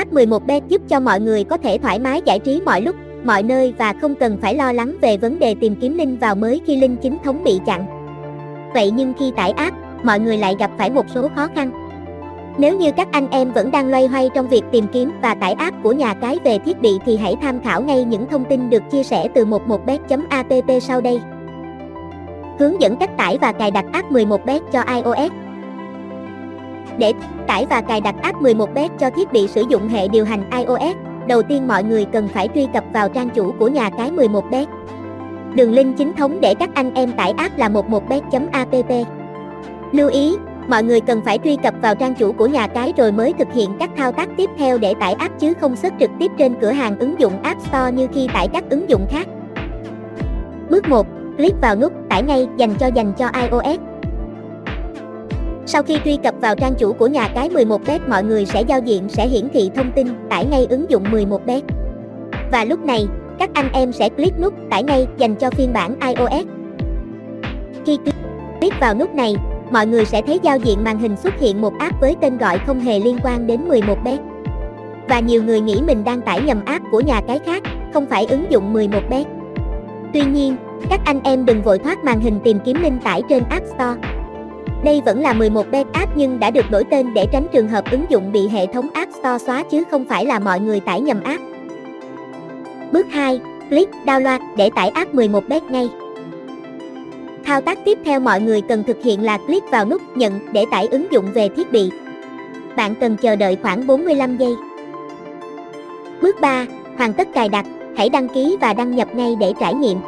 App 11bet giúp cho mọi người có thể thoải mái giải trí mọi lúc, mọi nơi và không cần phải lo lắng về vấn đề tìm kiếm link vào mới khi link chính thống bị chặn. Vậy nhưng khi tải app, mọi người lại gặp phải một số khó khăn. Nếu như các anh em vẫn đang loay hoay trong việc tìm kiếm và tải app của nhà cái về thiết bị thì hãy tham khảo ngay những thông tin được chia sẻ từ 11bet.app sau đây. Hướng dẫn cách tải và cài đặt app 11bet cho iOS. Để tải và cài đặt app 11bet cho thiết bị sử dụng hệ điều hành iOS, đầu tiên mọi người cần phải truy cập vào trang chủ của nhà cái 11bet. Đường link chính thống để các anh em tải app là 11bet.app. Lưu ý, mọi người cần phải truy cập vào trang chủ của nhà cái rồi mới thực hiện các thao tác tiếp theo để tải app chứ không xuất trực tiếp trên cửa hàng ứng dụng App Store như khi tải các ứng dụng khác. Bước 1. Click vào nút tải ngay dành cho dành cho iOS. Sau khi truy cập vào trang chủ của nhà cái 11bet mọi người sẽ giao diện sẽ hiển thị thông tin tải ngay ứng dụng 11bet. Và lúc này, các anh em sẽ click nút tải ngay dành cho phiên bản iOS. Khi click vào nút này, mọi người sẽ thấy giao diện màn hình xuất hiện một app với tên gọi không hề liên quan đến 11bet. Và nhiều người nghĩ mình đang tải nhầm app của nhà cái khác, không phải ứng dụng 11bet. Tuy nhiên, các anh em đừng vội thoát màn hình tìm kiếm link tải trên App Store. Đây vẫn là 11bet app nhưng đã được đổi tên để tránh trường hợp ứng dụng bị hệ thống App Store xóa chứ không phải là mọi người tải nhầm app. Bước 2. Click Download để tải app 11bet ngay. Thao tác tiếp theo mọi người cần thực hiện là click vào nút nhận để tải ứng dụng về thiết bị. Bạn cần chờ đợi khoảng 45 giây. Bước 3. Hoàn tất cài đặt, hãy đăng ký và đăng nhập ngay để trải nghiệm.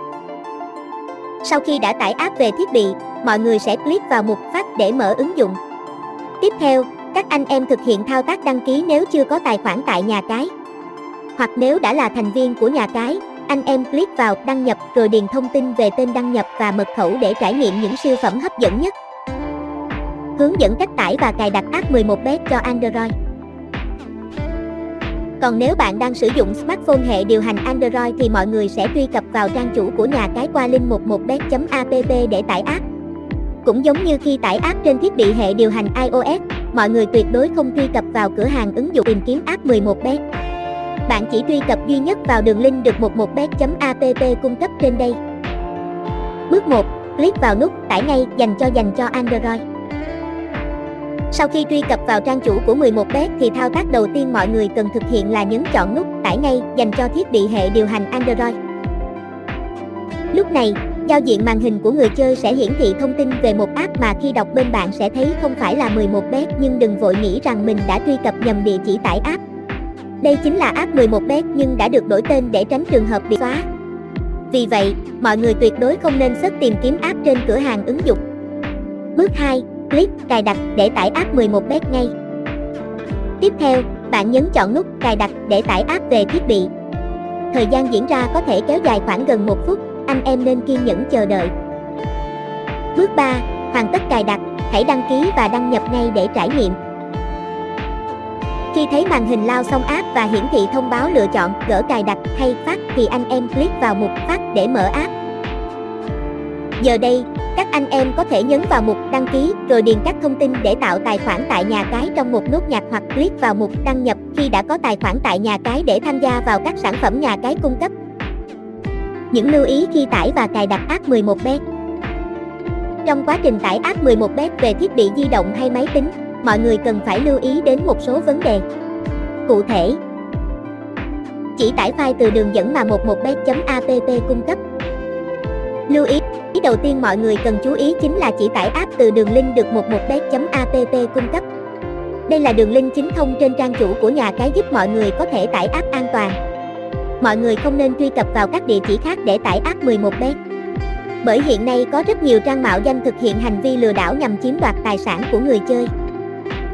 Sau khi đã tải app về thiết bị, mọi người sẽ click vào mục phát để mở ứng dụng. Tiếp theo, các anh em thực hiện thao tác đăng ký nếu chưa có tài khoản tại nhà cái. Hoặc nếu đã là thành viên của nhà cái, anh em click vào đăng nhập rồi điền thông tin về tên đăng nhập và mật khẩu để trải nghiệm những siêu phẩm hấp dẫn nhất. Hướng dẫn cách tải và cài đặt app 11bet cho Android. Còn nếu bạn đang sử dụng smartphone hệ điều hành Android thì mọi người sẽ truy cập vào trang chủ của nhà cái qua link 11bet.app để tải app. Cũng giống như khi tải app trên thiết bị hệ điều hành iOS, mọi người tuyệt đối không truy cập vào cửa hàng ứng dụng tìm kiếm app 11bet. Bạn chỉ truy cập duy nhất vào đường link được 11bet.app cung cấp trên đây. Bước 1. Click vào nút tải ngay dành cho dành cho Android. Sau khi truy cập vào trang chủ của 11bet thì thao tác đầu tiên mọi người cần thực hiện là nhấn chọn nút tải ngay dành cho thiết bị hệ điều hành Android. Lúc này, giao diện màn hình của người chơi sẽ hiển thị thông tin về một app mà khi đọc bên bạn sẽ thấy không phải là 11bet nhưng đừng vội nghĩ rằng mình đã truy cập nhầm địa chỉ tải app. Đây chính là app 11bet nhưng đã được đổi tên để tránh trường hợp bị xóa. Vì vậy, mọi người tuyệt đối không nên xuất tìm kiếm app trên cửa hàng ứng dụng. Bước 2. Click cài đặt để tải app 11bet ngay. Tiếp theo, bạn nhấn chọn nút cài đặt để tải app về thiết bị. Thời gian diễn ra có thể kéo dài khoảng gần 1 phút, anh em nên kiên nhẫn chờ đợi. Bước 3. Hoàn tất cài đặt, hãy đăng ký và đăng nhập ngay để trải nghiệm. Khi thấy màn hình lao xong app và hiển thị thông báo lựa chọn gỡ cài đặt hay phát thì anh em click vào mục phát để mở app. Giờ đây, các anh em có thể nhấn vào mục đăng ký rồi điền các thông tin để tạo tài khoản tại nhà cái trong một nút nhạc hoặc click vào mục đăng nhập khi đã có tài khoản tại nhà cái để tham gia vào các sản phẩm nhà cái cung cấp. Những lưu ý khi tải và cài đặt app 11bet Trong quá trình tải app 11bet về thiết bị di động hay máy tính, mọi người cần phải lưu ý đến một số vấn đề. Cụ thể, chỉ tải file từ đường dẫn mà 11bet.app cung cấp. Lưu ý Ý đầu tiên mọi người cần chú ý chính là chỉ tải app từ đường link được 11bet.app cung cấp. Đây là đường link chính thông trên trang chủ của nhà cái giúp mọi người có thể tải app an toàn. Mọi người không nên truy cập vào các địa chỉ khác để tải app 11bet. Bởi hiện nay có rất nhiều trang mạo danh thực hiện hành vi lừa đảo nhằm chiếm đoạt tài sản của người chơi.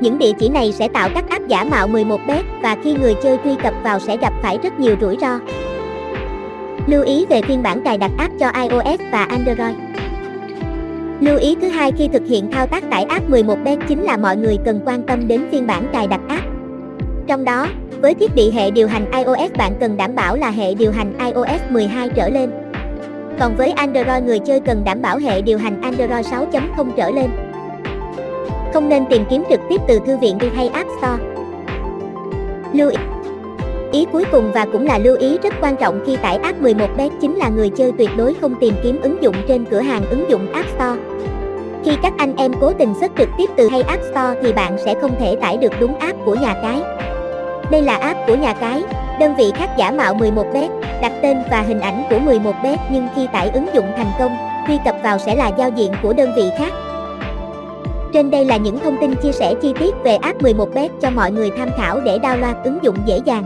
Những địa chỉ này sẽ tạo các app giả mạo 11bet và khi người chơi truy cập vào sẽ gặp phải rất nhiều rủi ro. Lưu ý về phiên bản cài đặt app cho iOS và Android. Lưu ý thứ hai khi thực hiện thao tác tải app 11bet chính là mọi người cần quan tâm đến phiên bản cài đặt app. Trong đó, với thiết bị hệ điều hành iOS bạn cần đảm bảo là hệ điều hành iOS 12 trở lên. Còn với Android người chơi cần đảm bảo hệ điều hành Android 6.0 trở lên. Không nên tìm kiếm trực tiếp từ thư viện hay App Store. Lưu ý Ý cuối cùng và cũng là lưu ý rất quan trọng khi tải app 11bet chính là người chơi tuyệt đối không tìm kiếm ứng dụng trên cửa hàng ứng dụng App Store. Khi các anh em cố tình xuất trực tiếp từ hay App Store thì bạn sẽ không thể tải được đúng app của nhà cái. Đây là app của nhà cái, đơn vị khác giả mạo 11bet, đặt tên và hình ảnh của 11bet nhưng khi tải ứng dụng thành công, truy cập vào sẽ là giao diện của đơn vị khác. Trên đây là những thông tin chia sẻ chi tiết về app 11bet cho mọi người tham khảo để download ứng dụng dễ dàng.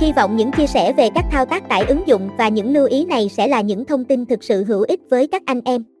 Hy vọng những chia sẻ về các thao tác tải ứng dụng và những lưu ý này sẽ là những thông tin thực sự hữu ích với các anh em.